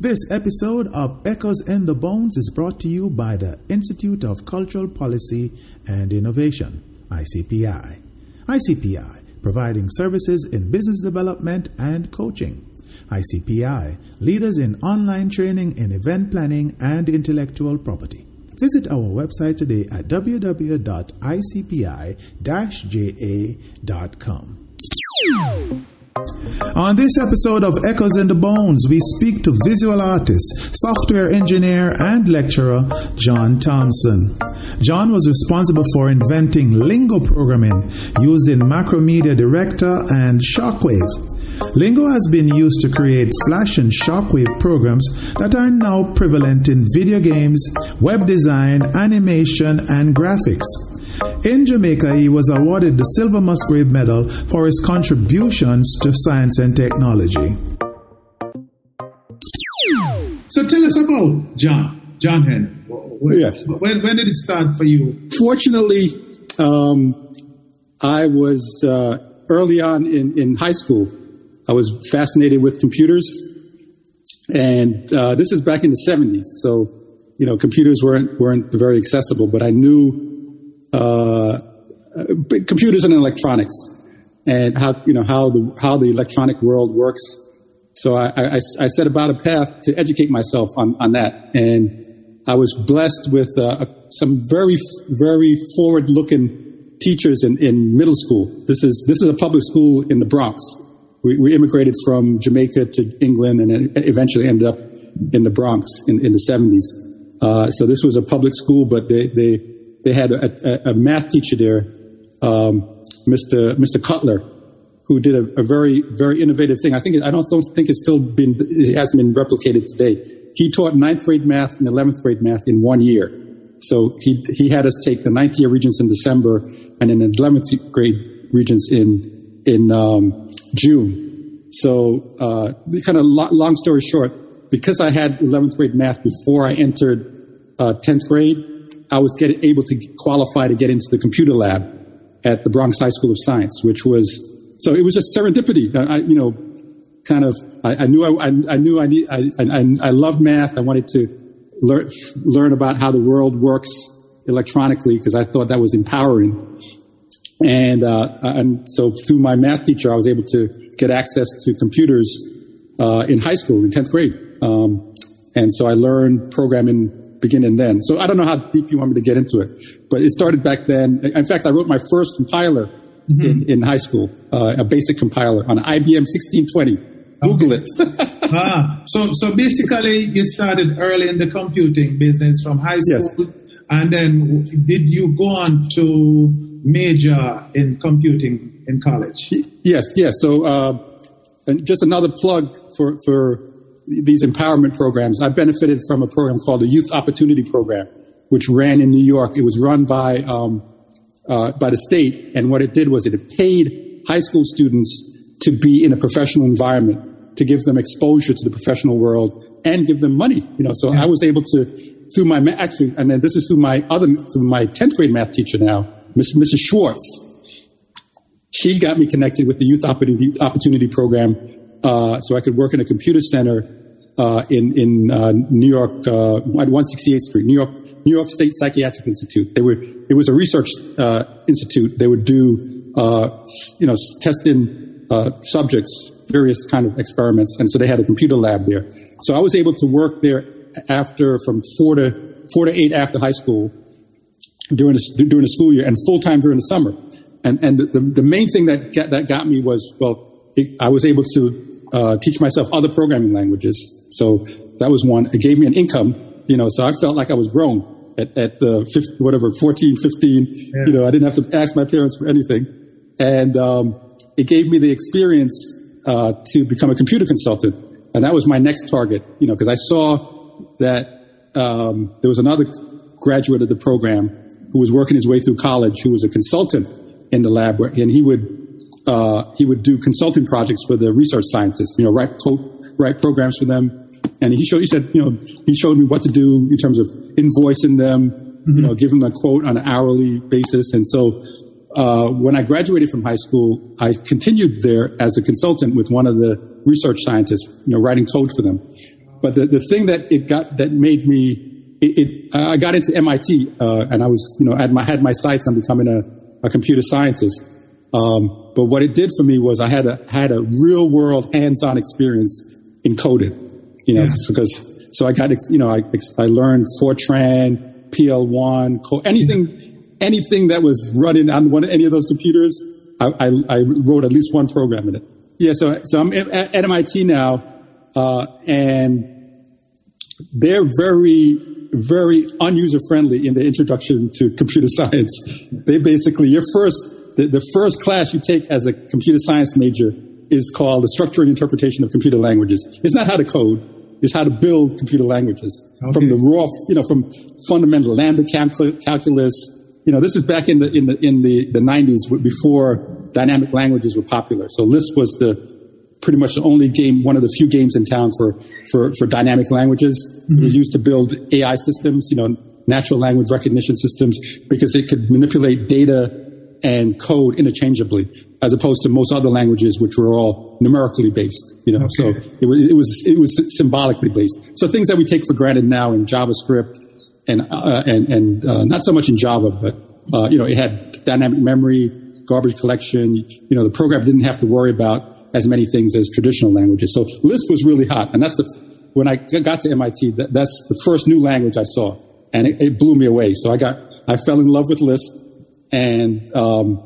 This episode of Echoes in the Bones is brought to you by the Institute of Cultural Policy and Innovation, ICPI. ICPI, providing services in business development and coaching. ICPI, leaders in online training in event planning and intellectual property. Visit our website today at www.icpi-ja.com. On this episode of Echoes in the Bones, we speak to visual artist, software engineer, and lecturer John Thompson. John was responsible for inventing lingo programming used in Macromedia Director and Shockwave. Lingo has been used to create flash and shockwave programs that are now prevalent in video games, web design, animation, and graphics. In Jamaica, he was awarded the Silver Musgrave Medal for his contributions to science and technology. So tell us about John, John Hen. When, yes. when, when did it start for you? Fortunately, um, I was uh, early on in, in high school. I was fascinated with computers, and uh, this is back in the 70s. So, you know, computers weren't weren't very accessible, but I knew uh, computers and electronics and how you know how the how the electronic world works. So I, I, I set about a path to educate myself on, on that, and I was blessed with uh, some very very forward looking teachers in, in middle school. This is this is a public school in the Bronx. We, we immigrated from Jamaica to England and eventually ended up in the Bronx in, in the 70s. Uh, so this was a public school, but they, they they had a, a, a math teacher there, um, Mr. Mr. Cutler, who did a, a, very very innovative thing. I think I don't, don't think it's still been it hasn't been replicated today. He taught ninth grade math and eleventh grade math in one year. So he he had us take the ninth year regents in December and then the eleventh grade regents in in um, June. So uh, kind of lo- long story short, because I had eleventh grade math before I entered uh, tenth grade I was able to qualify to get into the computer lab at the Bronx High School of Science, which was so it was just serendipity. I, you know, kind of. I, I knew I, I, knew I, need, I, I, I loved math. I wanted to learn learn about how the world works electronically because I thought that was empowering. And uh, and so through my math teacher, I was able to get access to computers uh, in high school in tenth grade. Um, and so I learned programming beginning then. So I don't know how deep you want me to get into it, but it started back then. In fact, I wrote my first compiler mm-hmm. in, in high school, uh, a basic compiler on IBM 1620. Google okay. it. ah, so so basically, you started early in the computing business from high school, yes. and then did you go on to major in computing in college? Yes, yes. So, uh, and just another plug for for these empowerment programs. I benefited from a program called the Youth Opportunity Program, which ran in New York. It was run by um, uh, by the state, and what it did was it paid high school students to be in a professional environment, to give them exposure to the professional world, and give them money. You know, so yeah. I was able to through my actually, and then this is through my other through my tenth grade math teacher now, Miss, Mrs. Schwartz. She got me connected with the Youth Opportunity, Opportunity Program, uh, so I could work in a computer center uh, in in uh, New York uh, at 168th Street, New York, New York State Psychiatric Institute. They were it was a research uh, institute. They would do uh, you know testing subjects, various kind of experiments, and so they had a computer lab there. So I was able to work there after from four to four to eight after high school during the, during the school year and full time during the summer. And and the, the, the main thing that got, that got me was well, I was able to uh, teach myself other programming languages. So that was one. It gave me an income, you know, so I felt like I was grown at, at the 50, whatever, 14, 15. Yeah. You know, I didn't have to ask my parents for anything. And um, it gave me the experience uh, to become a computer consultant. And that was my next target, you know, because I saw that um, there was another graduate of the program who was working his way through college who was a consultant in the lab, and he would uh, he would do consulting projects for the research scientists, you know, write code, write programs for them. And he showed, he said, you know, he showed me what to do in terms of invoicing them, mm-hmm. you know, giving them a quote on an hourly basis. And so, uh, when I graduated from high school, I continued there as a consultant with one of the research scientists, you know, writing code for them. but the, the thing that it got that made me it, it I got into MIT uh, and I was you know had my had my sights on becoming a, a computer scientist. Um, but what it did for me was I had a had a real world hands on experience in coding. You know, yeah. because so I got you know I I learned Fortran, PL1, co- anything anything that was running on one any of those computers. I, I, I wrote at least one program in it. Yeah, so so I'm at, at MIT now, uh, and they're very very unuser friendly in the introduction to computer science. They basically your first the, the first class you take as a computer science major is called the structure and interpretation of computer languages. It's not how to code; it's how to build computer languages okay. from the raw, you know, from fundamental lambda calculus. You know, this is back in the in the in the the 90s before dynamic languages were popular. So Lisp was the pretty much the only game, one of the few games in town for, for, for dynamic languages. Mm-hmm. It was used to build AI systems, you know, natural language recognition systems, because it could manipulate data and code interchangeably, as opposed to most other languages, which were all numerically based. You know, okay. so it was, it was it was symbolically based. So things that we take for granted now in JavaScript and uh, and and uh, not so much in Java, but uh, you know, it had dynamic memory, garbage collection. You know, the program didn't have to worry about as many things as traditional languages. So Lisp was really hot, and that's the when I got to MIT, that, that's the first new language I saw, and it, it, blew me away. So I got I fell in love with Lisp, and um,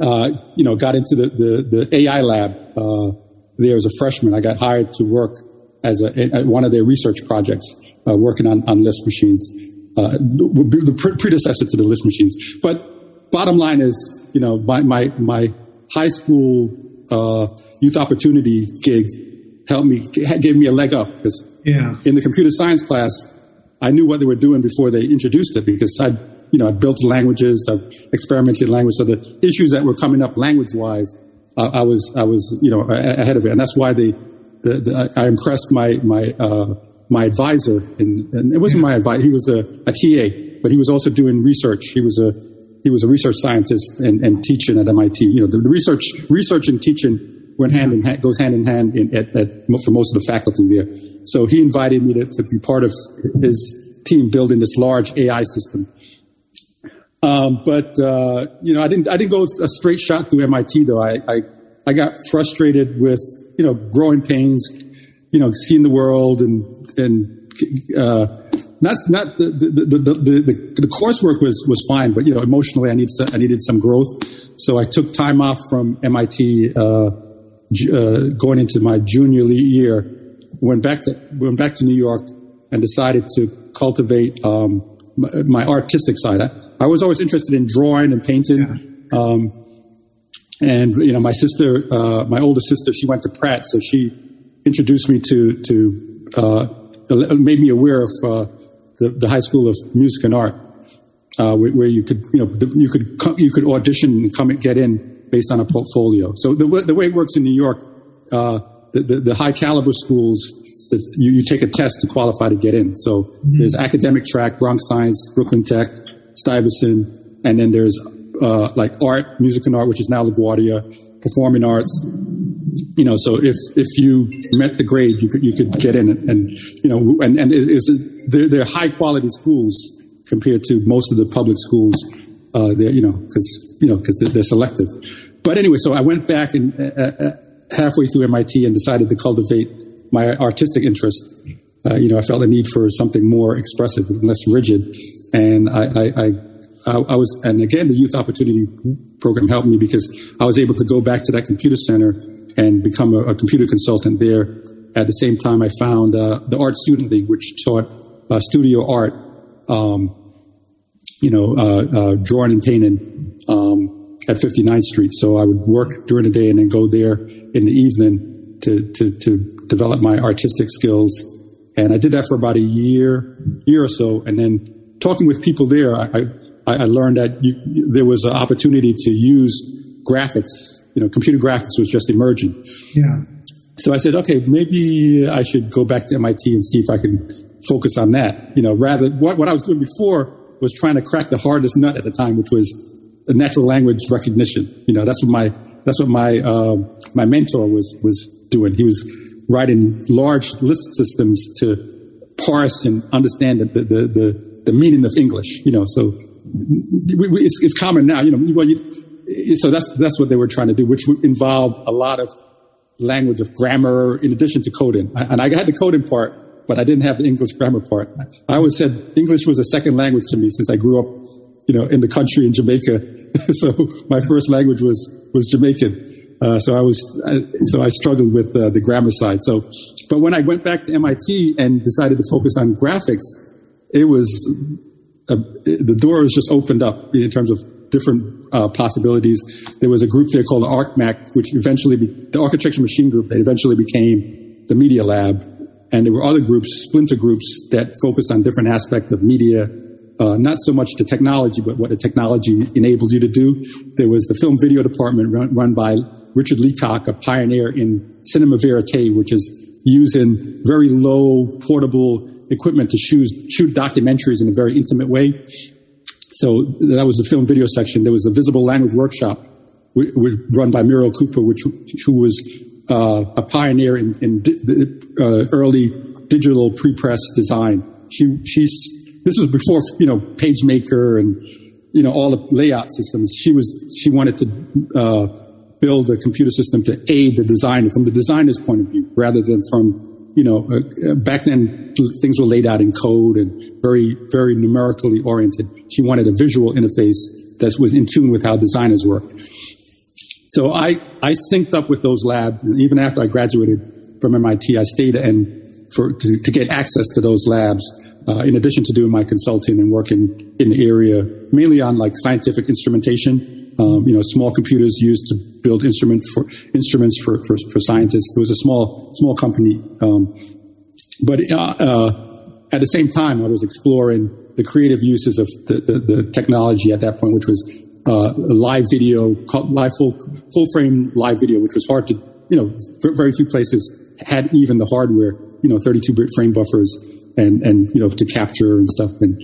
uh, you know got into the the, the AI lab uh, there as a freshman. I got hired to work as a, a one of their research projects, uh, working on on Lisp machines. Uh, the predecessor to the Lisp machines, but bottom line is, you know, my, my, my high school uh, youth opportunity gig helped me, gave me a leg up because yeah. in the computer science class, I knew what they were doing before they introduced it because I, you know, I built languages, I experimented language. So the issues that were coming up language wise, uh, I was, I was, you know, ahead of it. And that's why the, the, I impressed my, my, uh, my advisor and, and it wasn't my advisor. He was a, a TA, but he was also doing research. He was a, he was a research scientist and, and teaching at MIT. You know, the, research, research and teaching went hand in hand, goes hand in hand in, at, at, for most of the faculty there. So he invited me to, to be part of his team building this large AI system. Um, but uh, you know, I didn't I didn't go a straight shot through MIT though. I, I I got frustrated with you know growing pains, you know, seeing the world and and uh, not not the the, the the, the, coursework was was fine, but you know emotionally I needed some, I needed some growth, so I took time off from MIT, uh, uh, going into my junior year, went back to went back to New York, and decided to cultivate um, my, my, artistic side. I, I, was always interested in drawing and painting. Yeah. Um, and you know, my sister, uh, my older sister, she went to Pratt, so she introduced me to to uh, made me aware of uh, the, the High School of Music and Art, uh, where, where, you could, you know, you could come, you could audition and come and get in based on a portfolio. So the, the way it works in New York, uh, the, the, the, high caliber schools, you, you, take a test to qualify to get in. So mm-hmm. there's academic track, Bronx Science, Brooklyn Tech, Stuyvesant, and then there's uh, like art, music and art, which is now LaGuardia, performing arts, you know, so if if you met the grade, you could you could get in, and, and you know, and and it is they're, they're high quality schools compared to most of the public schools. Uh, there, you know, because you know because they're, they're, selective. But anyway, so I went back and uh, uh halfway through MIT and decided to cultivate my artistic interest. Uh, you know, I felt a need for something more expressive less rigid, and I, I, I I, was, and again, the Youth Opportunity Program helped me because I was able to go back to that computer center and become a, a computer consultant there. At the same time, I found uh, the Art Student League, which taught uh, studio art, um, you know, uh, uh drawing and painting um, at 59th Street. So I would work during the day and then go there in the evening to, to, to develop my artistic skills. And I did that for about a year, year or so. And then talking with people there, I, I, I learned that you, there was an opportunity to use graphics you know, computer graphics was just emerging. Yeah. So I said, okay, maybe I should go back to MIT and see if I can focus on that. You know, rather what, what I was doing before was trying to crack the hardest nut at the time, which was natural language recognition. You know, that's what my that's what my uh, my mentor was was doing. He was writing large Lisp systems to parse and understand the, the, the, the meaning of English, you know, so we, we, it's, it's, common now, you know, well, you, so that's, that's what they were trying to do, which involved a lot of language of grammar in addition to coding. And I had the coding part, but I didn't have the English grammar part. I always said English was a second language to me since I grew up, you know, in the country in Jamaica. so my first language was, was Jamaican. Uh, so I was, I, so I struggled with uh, the grammar side. So, but when I went back to MIT and decided to focus on graphics, it was uh, the doors just opened up in terms of different uh, possibilities. There was a group there called ArcMac, which eventually, be, the Architecture Machine Group, that eventually became the Media Lab. And there were other groups, splinter groups, that focused on different aspects of media, uh, not so much the technology, but what the technology enables you to do. There was the film video department run, run by Richard Leacock, a pioneer in cinema verite, which is using very low portable equipment to shoot, shoot documentaries in a very intimate way. So that was the film video section. There was the visible language workshop run by Muriel Cooper, which who was uh, a pioneer in, in di- uh, early digital pre-press design. She she's this was before you know PageMaker and you know all the layout systems. She was she wanted to uh, build a computer system to aid the designer from the designer's point of view rather than from you know, uh, uh, back then things were laid out in code and very, very numerically oriented. She wanted a visual interface that was in tune with how designers work. So I, I synced up with those labs. And even after I graduated from MIT, I stayed and for, to, to get access to those labs. Uh, in addition to doing my consulting and working in the area, mainly on like scientific instrumentation, um, you know, small computers used to build instrument for instruments for, for, for scientists. There was a small small company, um, but uh, uh, at the same time, I was exploring the creative uses of the, the, the technology at that point, which was uh, live video, live full full frame live video, which was hard to you know very few places had even the hardware, you know, 32 bit frame buffers and and you know to capture and stuff. And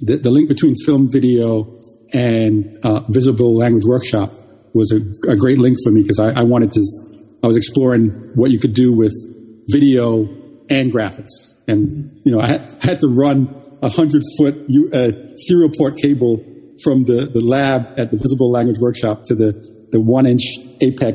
the, the link between film video and uh, visible language workshop was a, a great link for me because I, I, wanted to, I was exploring what you could do with video and graphics. And, you know, I had, to run a hundred foot uh, serial port cable from the, the lab at the Visible Language Workshop to the, the one inch Ampex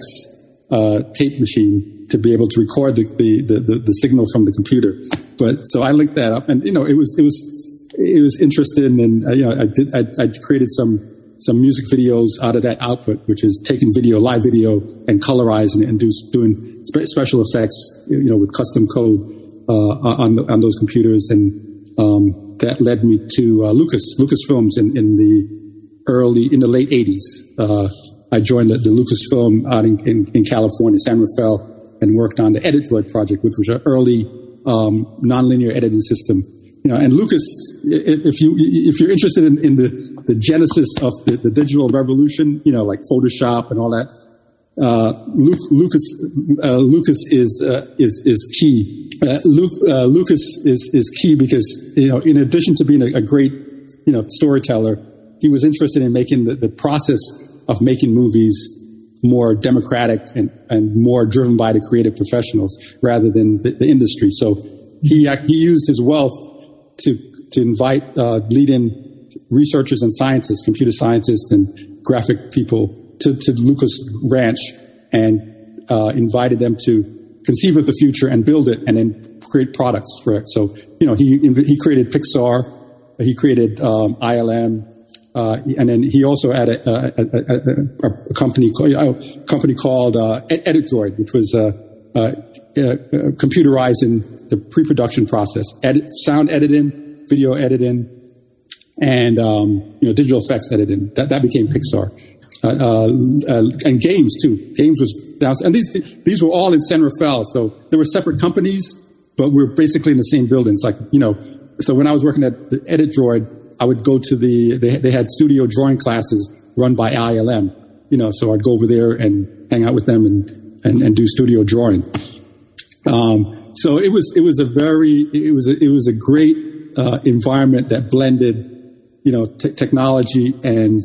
uh, tape machine to be able to record the, the, the, the, signal from the computer. But so I linked that up and, you know, it was, it was, it was interesting and, uh, you know, I did, I, I created some, some music videos out of that output, which is taking video, live video, and colorizing it and do, doing spe- special effects, you know, with custom code uh, on on those computers, and um, that led me to uh, Lucas Lucasfilms in, in the early in the late '80s. Uh, I joined the, the Lucasfilm out in, in, in, California, San Rafael, and worked on the EditDroid project, which was an early um, nonlinear editing system. You know, and Lucas, if you if you're interested in, in the the genesis of the, the digital revolution, you know, like Photoshop and all that. Uh, Luke, Lucas, uh, Lucas is, uh, is, is key. Uh, Luke, uh, Lucas is, is key because, you know, in addition to being a, a, great, you know, storyteller, he was interested in making the, the process of making movies more democratic and, and more driven by the creative professionals rather than the, the industry. So he, he used his wealth to, to invite uh, leading researchers and scientists, computer scientists and graphic people to, to Lucas Ranch and uh, invited them to conceive of the future and build it and then create products for it. So, you know, he, he created Pixar, he created um, ILM, uh, and then he also had a, a, a, a company, a company called uh, which was uh, uh, computerizing the pre-production process, edit, sound editing, video editing, and um, you know digital effects editing. That that became Pixar. Uh, uh, uh, and games too. Games was down, and these these were all in San Rafael. So there were separate companies, but we are basically in the same building. Like you know. So when I was working at the EditDroid, I would go to the they, they had studio drawing classes run by ILM. You know, so I'd go over there and hang out with them and and, and do studio drawing. Um, so it was it was a very it was a, it was a great uh, environment that blended you know, t- technology and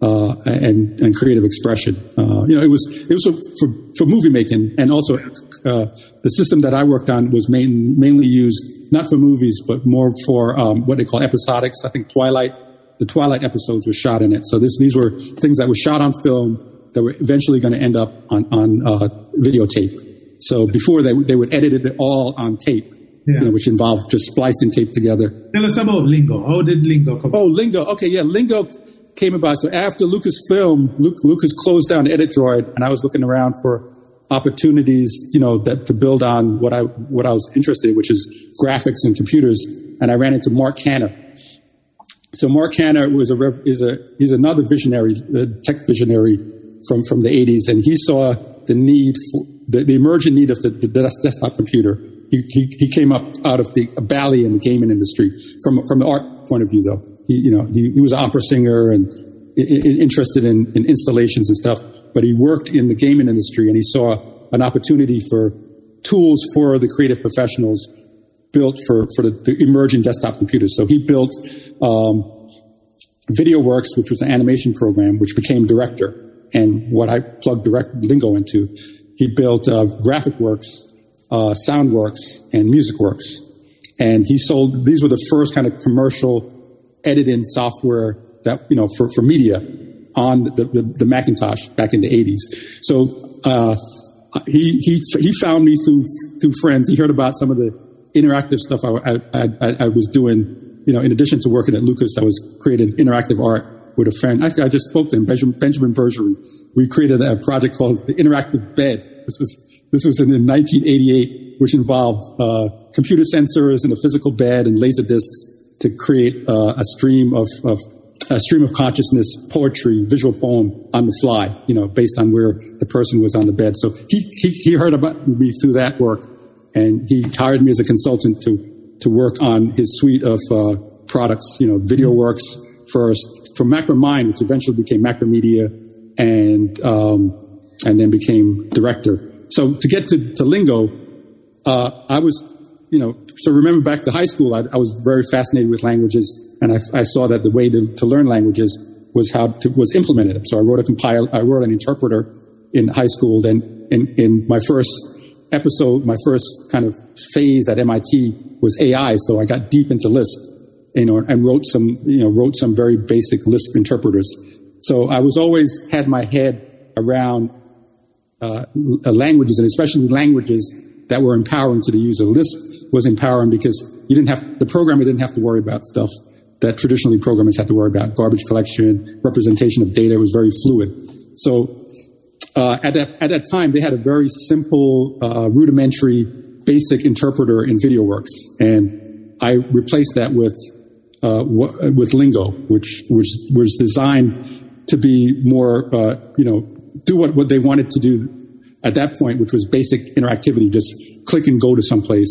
uh, and, and creative expression. Uh, you know, it was it was for for movie making, and also uh, the system that I worked on was main, mainly used not for movies, but more for um, what they call episodics. I think Twilight, the Twilight episodes were shot in it. So this, these were things that were shot on film that were eventually going to end up on on uh, videotape. So before they they would edit it all on tape. Yeah. You know, which involved just splicing tape together. Tell us about Lingo. How did Lingo come? Oh, Lingo. Okay, yeah, Lingo came about. So after Lucasfilm, Luke, Lucas closed down EditDroid, and I was looking around for opportunities, you know, that to build on what I what I was interested in, which is graphics and computers. And I ran into Marc Canter. So Marc Canter was a is a he's another visionary, the tech visionary from from the 80s, and he saw the need for the, the emergent need of the, the desktop computer. He, he, he, came up out of the valley in the gaming industry from from the art point of view, though. He, you know, he, he was an opera singer and interested in, in installations and stuff, but he worked in the gaming industry and he saw an opportunity for tools for the creative professionals built for, for the, the emerging desktop computers. So he built um, VideoWorks, which was an animation program, which became Director, and what I plugged Direct Lingo into. He built uh, GraphicWorks, uh, SoundWorks, and Music Works. And he sold, these were the first kind of commercial editing software that, you know, for, for media on the, the, the Macintosh back in the 80s. So uh, he, he, he found me through, through friends. He heard about some of the interactive stuff I, I, I, I was doing. You know, in addition to working at Lucas, I was creating interactive art with a friend. I, I just spoke to him, Benjamin, Bergeron. We created a project called the Interactive Bed. This was this was in, in 1988, which involved uh, computer sensors and a physical bed and laser discs to create uh, a stream of, of a stream of consciousness poetry, visual poem on the fly, you know, based on where the person was on the bed. So he, he, he heard about me through that work and he hired me as a consultant to, to work on his suite of uh, products, you know, VideoWorks first from Macromind, which eventually became Macromedia and, um, and then became director. So to get to, to Lingo, uh, I was you know, so remember back to high school, I, I was very fascinated with languages, and I, I saw that the way to, to, learn languages was how to was implemented. So I wrote a compile, I wrote an interpreter in high school. Then in, in my first episode, my first kind of phase at MIT was AI. So I got deep into Lisp, and wrote some, you know, wrote some very basic Lisp interpreters. So I was always had my head around uh, languages, and especially languages that were empowering to the user. Lisp was empowering because you didn't have the programmer didn't have to worry about stuff that traditionally programmers had to worry about garbage collection, representation of data was very fluid. So uh, at, that, at that time, they had a very simple, uh, rudimentary, basic interpreter in VideoWorks, and I replaced that with uh, with Lingo, which which was designed to be more, uh, you know, do what, what they wanted to do at that point, which was basic interactivity, just click and go to someplace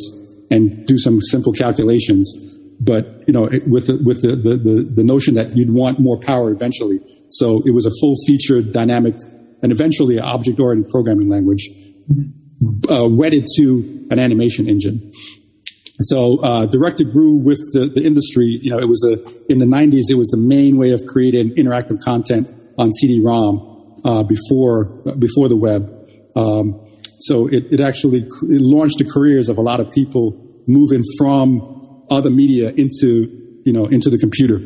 and do some simple calculations. But you know, with the, with the, the, the, the notion that you'd want more power eventually. So it was a full featured, dynamic, and eventually object-oriented programming language uh, wedded to an animation engine. So uh, Director grew with the, the industry. You know, it was a in the '90s. It was the main way of creating interactive content on CD-ROM uh, before before the web. Um, so it, it actually it launched the careers of a lot of people moving from other media into, you know, into the computer.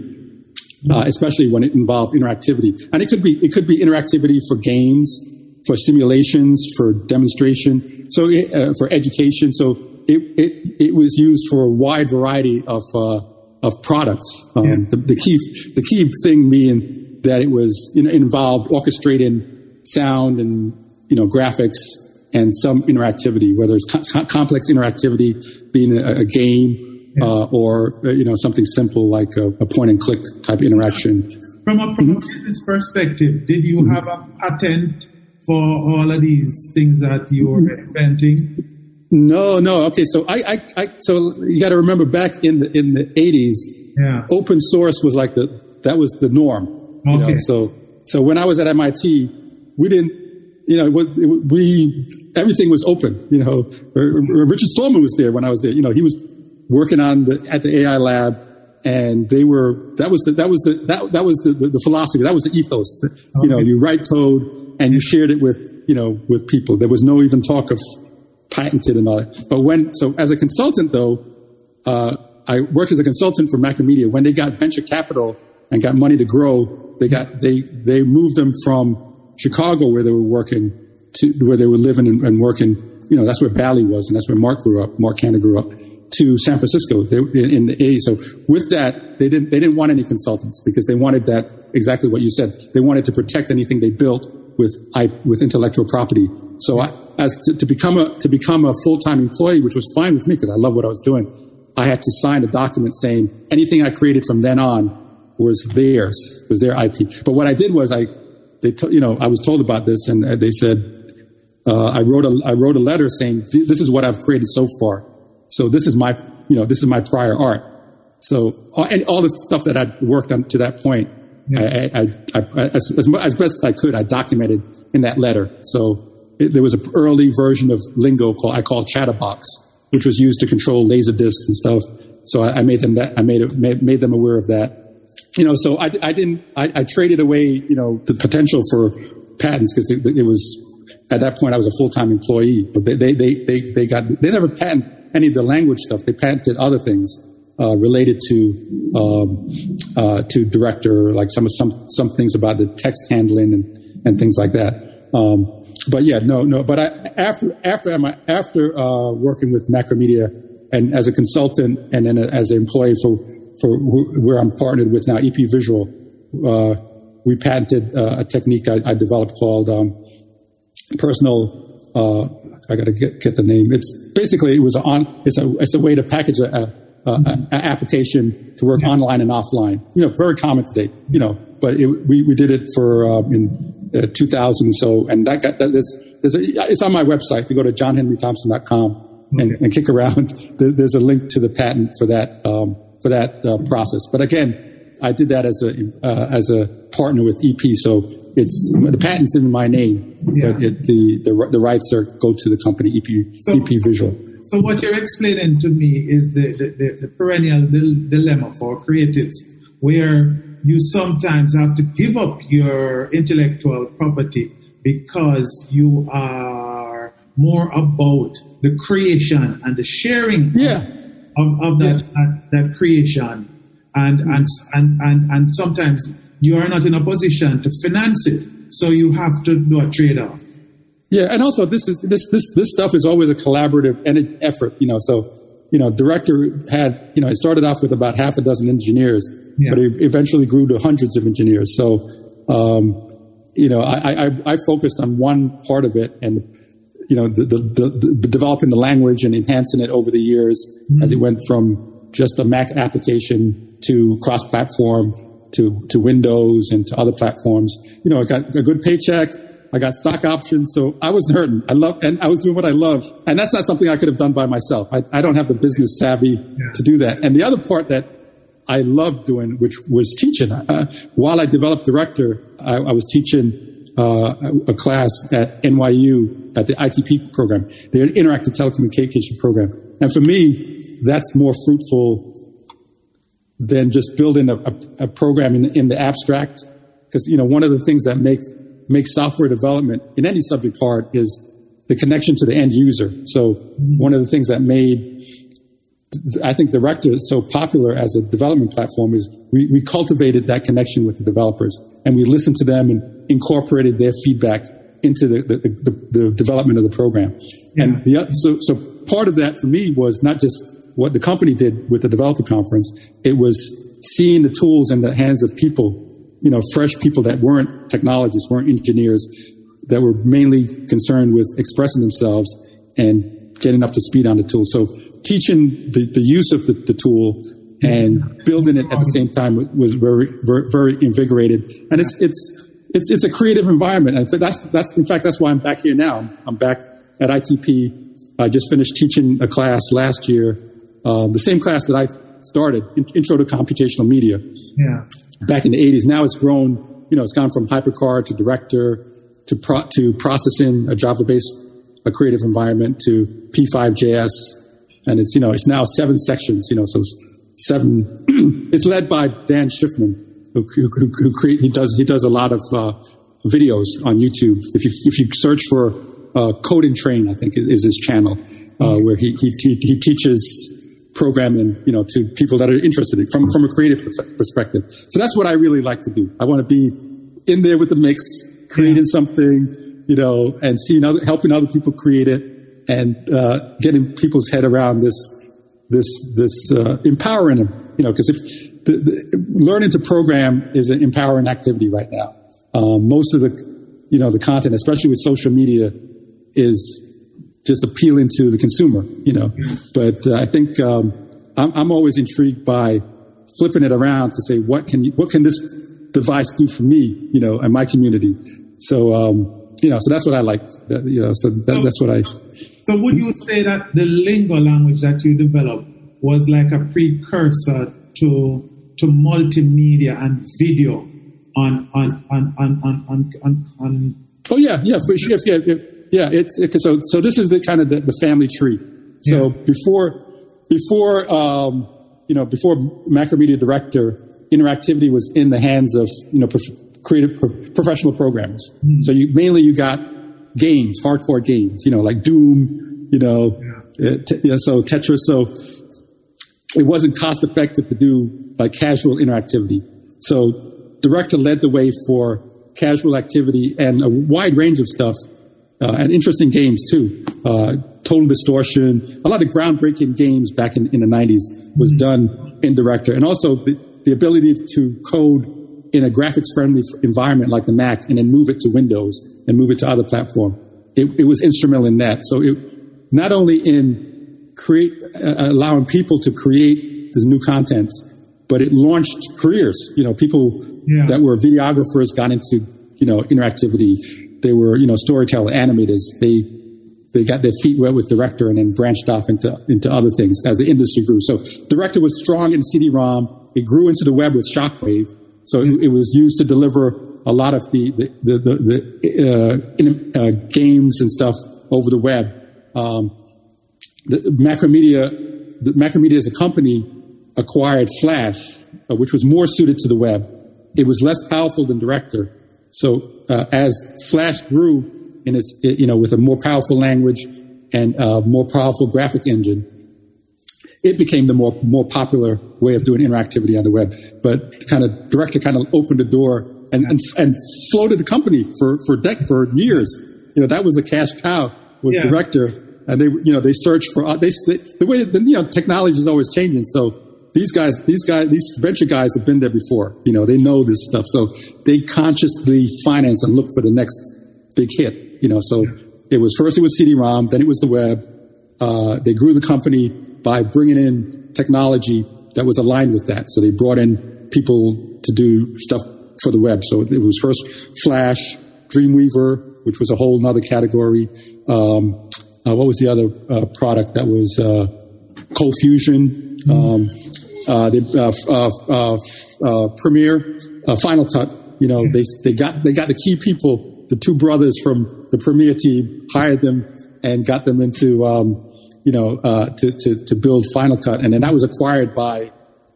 Uh, especially when it involved interactivity, and it could be it could be interactivity for games, for simulations, for demonstration, so it, uh, for education. So it, it it was used for a wide variety of uh, of products. Um, yeah. the, the, key the key thing being that it was you know, involved orchestrating sound and you know graphics and some interactivity, whether it's co- complex interactivity, being a, a game, yeah. uh, or uh, you know something simple like a, a, point and click type interaction. From a, from mm-hmm. a business perspective, did you mm-hmm. have a patent for all of these things that you were mm-hmm. inventing? No, no. Okay, so I, I, I so you got to remember back in the in the eighties, yeah. open source was like the that was the norm. Okay. know? So so when I was at MIT, we didn't you know, we everything was open. You know, Richard Stallman was there when I was there. You know, he was working on the at the AI lab, and they were that was the that was the that, that was the, the, the philosophy that was the ethos okay. you know you write code and you shared it with you know with people there was no even talk of patented and all but when so as a consultant though uh, i worked as a consultant for macromedia when they got venture capital and got money to grow they got they they moved them from chicago where they were working to where they were living and, and working you know that's where Bally was and that's where mark grew up Marc Canter grew up to San Francisco they, in the 80s. So with that, they didn't, they didn't want any consultants because they wanted that exactly what you said. They wanted to protect anything they built with, with intellectual property. So I, as to, to, become a, to become a full-time employee, which was fine with me because I love what I was doing, I had to sign a document saying anything I created from then on was theirs, was their IP. But what I did was I, they, t- you know, I was told about this and they said, uh, I wrote a, I wrote a letter saying, this is what I've created so far. So this is my, you know, this is my prior art. So, and all the stuff that I'd worked on to that point, yeah. I, I, I, as, as, best as I could, I documented in that letter. So it, there was an early version of lingo called, I call Chatterbox, which was used to control laser discs and stuff. So I, I made them that, I made it, made, made, them aware of that. You know, so I, I didn't, I, I traded away, you know, the potential for patents because it, it was, at that point I was a full-time employee, but they, they, they, they, they got, they never patent any of the language stuff. They patented other things uh, related to um, uh, to director, like some some some things about the text handling and and things like that. Um, but yeah, no, no. But I, after after after uh, working with Macromedia and as a consultant and then as an employee for for where I'm partnered with now, EP Visual, uh, we patented uh, a technique I, I developed called um, personal uh, I got to get, get the name. It's basically it was on. It's a it's a way to package a, a, a application to work online and offline. You know, very common today. You know, but it, we we did it for uh, in uh, 2000. So and that got that, a, it's on my website. If you go to johnhenrythompson.com okay. and, and kick around, there's a link to the patent for that um, for that uh, process. But again, I did that as a uh, as a partner with EP. So it's the patent's in my name, yeah. but it, the, the the rights are go to the company EP so, EP Visual. So what you're explaining to me is the the, the, the perennial dilemma for creatives, where you sometimes have to give up your intellectual property because you are more about the creation and the sharing yeah. of, of that, yeah. that, that creation and, and, and, and, and sometimes you are not in a position to finance it. So you have to do a trade off. Yeah, and also this is this this this stuff is always a collaborative effort, you know. So, you know, director had, you know, it started off with about half a dozen engineers, yeah. but it eventually grew to hundreds of engineers. So, um, you know, I, I, I focused on one part of it, and you know, the, the, the, the developing the language and enhancing it over the years mm-hmm. as it went from just a Mac application to cross-platform to, to Windows and to other platforms. You know, I got a good paycheck. I got stock options. So I was hurting. I love, and I was doing what I love. And that's not something I could have done by myself. I, I don't have the business savvy yeah. to do that. And the other part that I loved doing, which was teaching. Uh, while I developed director, I, I was teaching uh, a class at NYU at the ITP program, the Interactive Telecommunication Program. And for me, that's more fruitful than just building a, a, a program in, in the abstract. Because, you know, one of the things that make, make software development in any subject hard is the connection to the end user. So mm-hmm. one of the things that made, I think Director so popular as a development platform is we, we cultivated that connection with the developers and we listened to them and incorporated their feedback into the, the, the, the development of the program. Yeah. And the, so, so part of that for me was not just what the company did with the developer conference, it was seeing the tools in the hands of people, you know, fresh people that weren't technologists, weren't engineers, that were mainly concerned with expressing themselves and getting up to speed on the tool. So teaching the, the use of the, the tool and building it at the same time was very, very, very invigorated. And it's, it's, it's, it's a creative environment. And that's, that's, in fact, that's why I'm back here now. I'm back at ITP. I just finished teaching a class last year um, the same class that I started, Intro to Computational Media, yeah. Back in the 80s. Now it's grown, you know, it's gone from HyperCard to Director to, pro- to processing a Java-based a creative environment to P5JS. And it's, you know, it's now seven sections, you know, so seven. it's led by Dan Shiffman, who, who, who, who create, he does he does a lot of uh, videos on YouTube. If you if you search for uh, Coding Train, I think is his channel, uh, where he, he he teaches programming, you know, to people that are interested in from from a creative perspective. So that's what I really like to do. I want to be in there with the mix, creating yeah. something, you know, and seeing other, helping other people create it, and uh, getting people's head around this this this uh, empowering them, you know, because the, the, learning to program is an empowering activity right now. Um, most of the you know the content, especially with social media, is just appealing to the consumer, you know. But uh, I think um, I'm, I'm, always intrigued by flipping it around to say what can what can this device do for me, you know, and my community. So um, you know, so that's what I like. That, you know, so that, that's what I. So would you say that the Lingo language that you developed was like a precursor to to multimedia and video on on on on on on, on, Oh yeah, yeah, for sure. Yeah, yeah, yeah. It's it, so so. This is the kind of the, the family tree. So yeah. before before um, you know before Macromedia Director, interactivity was in the hands of you know prof- creative pro- professional programmers. Mm-hmm. So you mainly you got games, hardcore games, you know, like Doom, you know, yeah. Uh, t- so Tetris. So it wasn't cost effective to do like casual interactivity. So Director led the way for casual activity and a wide range of stuff, uh, and interesting games too. Uh, Total Distortion, a lot of groundbreaking games back in, in the 90s was mm-hmm. done in Director. And also the, the ability to code in a graphics friendly environment like the Mac and then move it to Windows and move it to other platform. It, it was instrumental in that. So it, not only in create, uh, allowing people to create this new content, but it launched careers. You know, people yeah. that were videographers got into, you know, interactivity. They were, you know, storyteller, animators. They, they got their feet wet with director and then branched off into, into other things as the industry grew. So director was strong in CD-ROM. It grew into the web with Shockwave. So it, it was used to deliver a lot of the, the, the, the, the uh, uh, games and stuff over the web. Um, the, Macromedia, the Macromedia as a company acquired Flash, uh, which was more suited to the web. It was less powerful than Director. So uh, as Flash grew in its, you know, with a more powerful language and a more powerful graphic engine, it became the more more popular way of doing interactivity on the web. But kind of Director kind of opened the door and and, and floated the company for for dec- for years. You know, that was the cash cow was yeah. Director, and they you know they searched for uh, they, they the way that, you know technology is always changing. So these guys, these guys, these venture guys have been there before. You know, they know this stuff. So they consciously finance and look for the next big hit. You know, so it was first it was CD-ROM, then it was the web. Uh, they grew the company by bringing in technology that was aligned with that. So they brought in people to do stuff for the web. So it was first Flash, Dreamweaver, which was a whole other category. Um, uh, what was the other uh, product that was uh, Cold Fusion? Um, the uh, uh, Premiere, Final Cut. You know, they they got they got the key people, the two brothers from the Premiere team, hired them and got them into um, you know to, to to build Final Cut, and then that was acquired by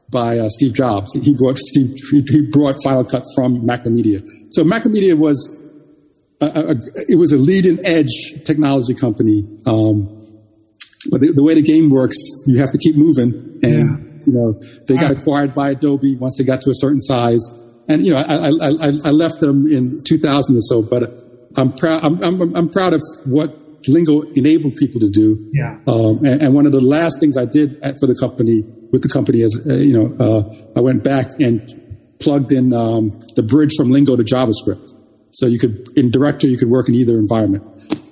by uh, Steve Jobs. He brought Steve, he brought Final Cut from Macromedia. So Macromedia was a, a, it was a leading edge technology company. Um, but the, the, way the game works, you have to keep moving, and yeah you know, they got acquired by Adobe once they got to a certain size. And, you know, I, I, I left them in 2000 or so, but I'm proud, I'm, I'm, I'm proud of what Lingo enabled people to do. Yeah. Um, and, and, one of the last things I did at, for the company, with the company is, uh, you know, uh, I went back and plugged in um, the bridge from Lingo to JavaScript. So you could, in Director, you could work in either environment.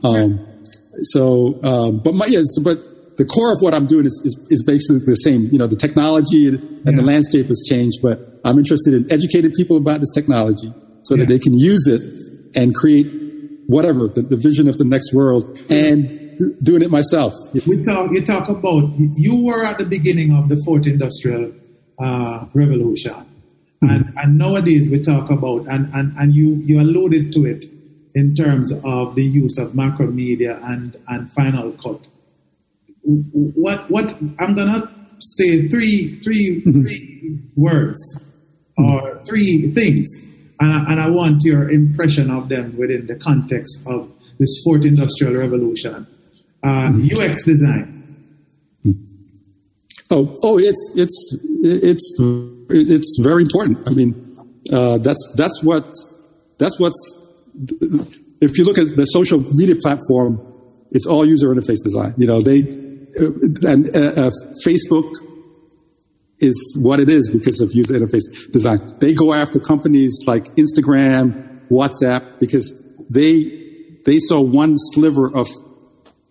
Um, so, um, but my, yeah, so, but the core of what I'm doing is, is, is basically the same. You know, the technology and, yeah. the landscape has changed, but I'm interested in educating people about this technology so yeah. that they can use it and create whatever the, the vision of the next world and doing it myself. We talk, you talk about you were at the beginning of the fourth industrial uh, revolution, mm-hmm. and, and nowadays we talk about and, and, and you you alluded to it in terms of the use of macromedia and and Final Cut what what I'm gonna say three, three, mm-hmm. three words or three things, and I, and I want your impression of them within the context of this fourth industrial revolution. Uh, UX design. Oh, oh, it's it's it's it's very important. I mean, uh, that's that's what that's what's. If you look at the social media platform, it's all user interface design. You know, they and uh, uh, Facebook is what it is because of user interface design. They go after companies like Instagram, WhatsApp because they they saw one sliver of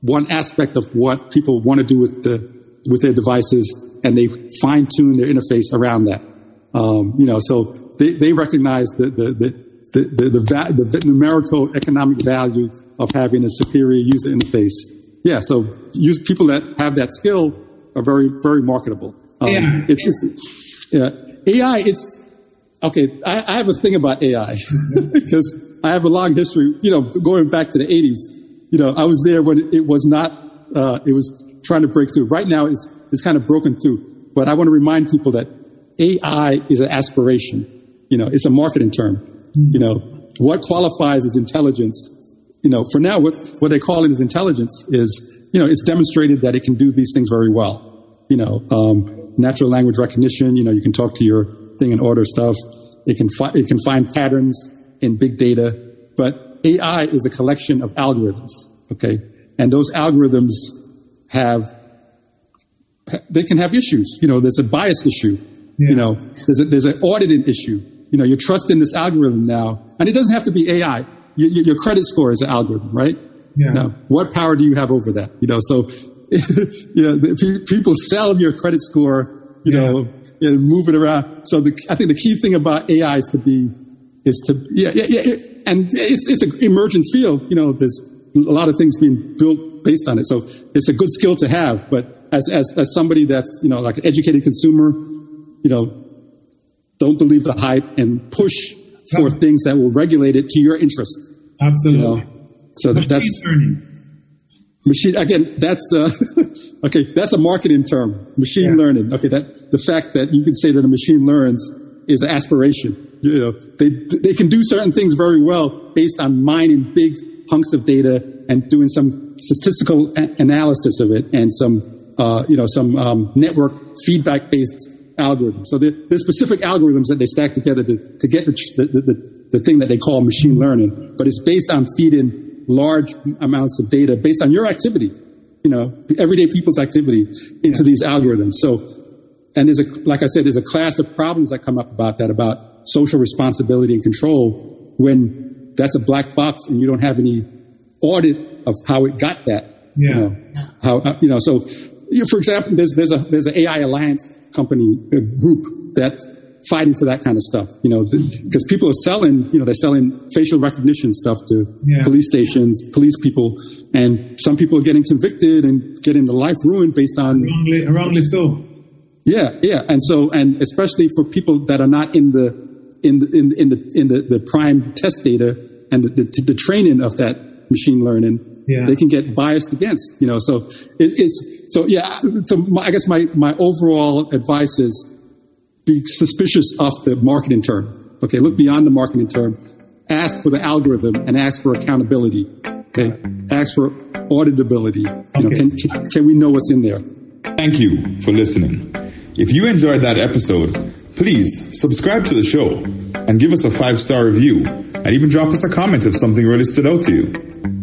one aspect of what people want to do with the with their devices, and they fine tune their interface around that. Um, you know, so they, they recognize the the the the, the, the, the, numerical economic value of having a superior user interface. Yeah, so use, people that have that skill are very, very marketable. Um, yeah. It's, it's, yeah. AI, it's, okay, I, I have a thing about AI because I have a long history, you know, going back to the 80s. You know, I was there when it was not, uh, it was trying to break through. Right now, it's, it's kind of broken through. But I want to remind people that AI is an aspiration. You know, it's a marketing term. You know, what qualifies as intelligence? You know, for now, what, what they call it as intelligence is, you know, it's demonstrated that it can do these things very well. You know, um, natural language recognition, you know, you can talk to your thing and order stuff. It can, fi- it can find patterns in big data, but AI is a collection of algorithms, okay? And those algorithms have, they can have issues. You know, there's a bias issue. Yeah. You know, there's, a, there's an auditing issue. You know, you're trusting this algorithm now, and it doesn't have to be AI. Your, your credit score is an algorithm, right? Yeah. Now, what power do you have over that? You know, so, you know, the, people sell your credit score, you yeah. know, you know, move it around. So the, I think the key thing about AI is to be is to yeah yeah yeah, and it's it's an emergent field. You know, there's a lot of things being built based on it. So it's a good skill to have. But as as as somebody that's you know like an educated consumer, you know, don't believe the hype and push for things that will regulate it to your interest. Absolutely. You know? So machine that's learning. Machine again. That's uh, okay. That's a marketing term. Machine yeah. learning. Okay. That the fact that you can say that a machine learns is aspiration you know, they, they can do certain things very well based on mining big hunks of data and doing some statistical a- analysis of it and some, uh, you know, some um, network feedback based algorithms. So there's specific algorithms that they stack together to, to get the, the, the, the thing that they call machine learning, but it's based on feeding large amounts of data based on your activity, you know, everyday people's activity into yeah. these algorithms. So, and there's a, like I said, there's a class of problems that come up about that, about social responsibility and control when that's a black box and you don't have any audit of how it got that. Yeah. You know, how, uh, you know, so you know, for example, there's, there's a, there's an AI alliance company group that's fighting for that kind of stuff, you know, because people are selling, you know, they're selling facial recognition stuff to yeah. police stations, police people, and some people are getting convicted and getting the life ruined based on wrongly, wrongly so. Yeah, yeah, and so, and especially for people that are not in the in the, in, in the, in the, the prime test data and the, the, the training of that machine learning, yeah. they can get biased against, you know, so it, it's, so yeah, so my, I guess my, my overall advice is be suspicious of the marketing term. Okay. Look beyond the marketing term, ask for the algorithm and ask for accountability. Okay. Ask for auditability. You know, can, can, can we know what's in there? Thank you for listening. If you enjoyed that episode, Please subscribe to the show and give us a five star review and even drop us a comment if something really stood out to you.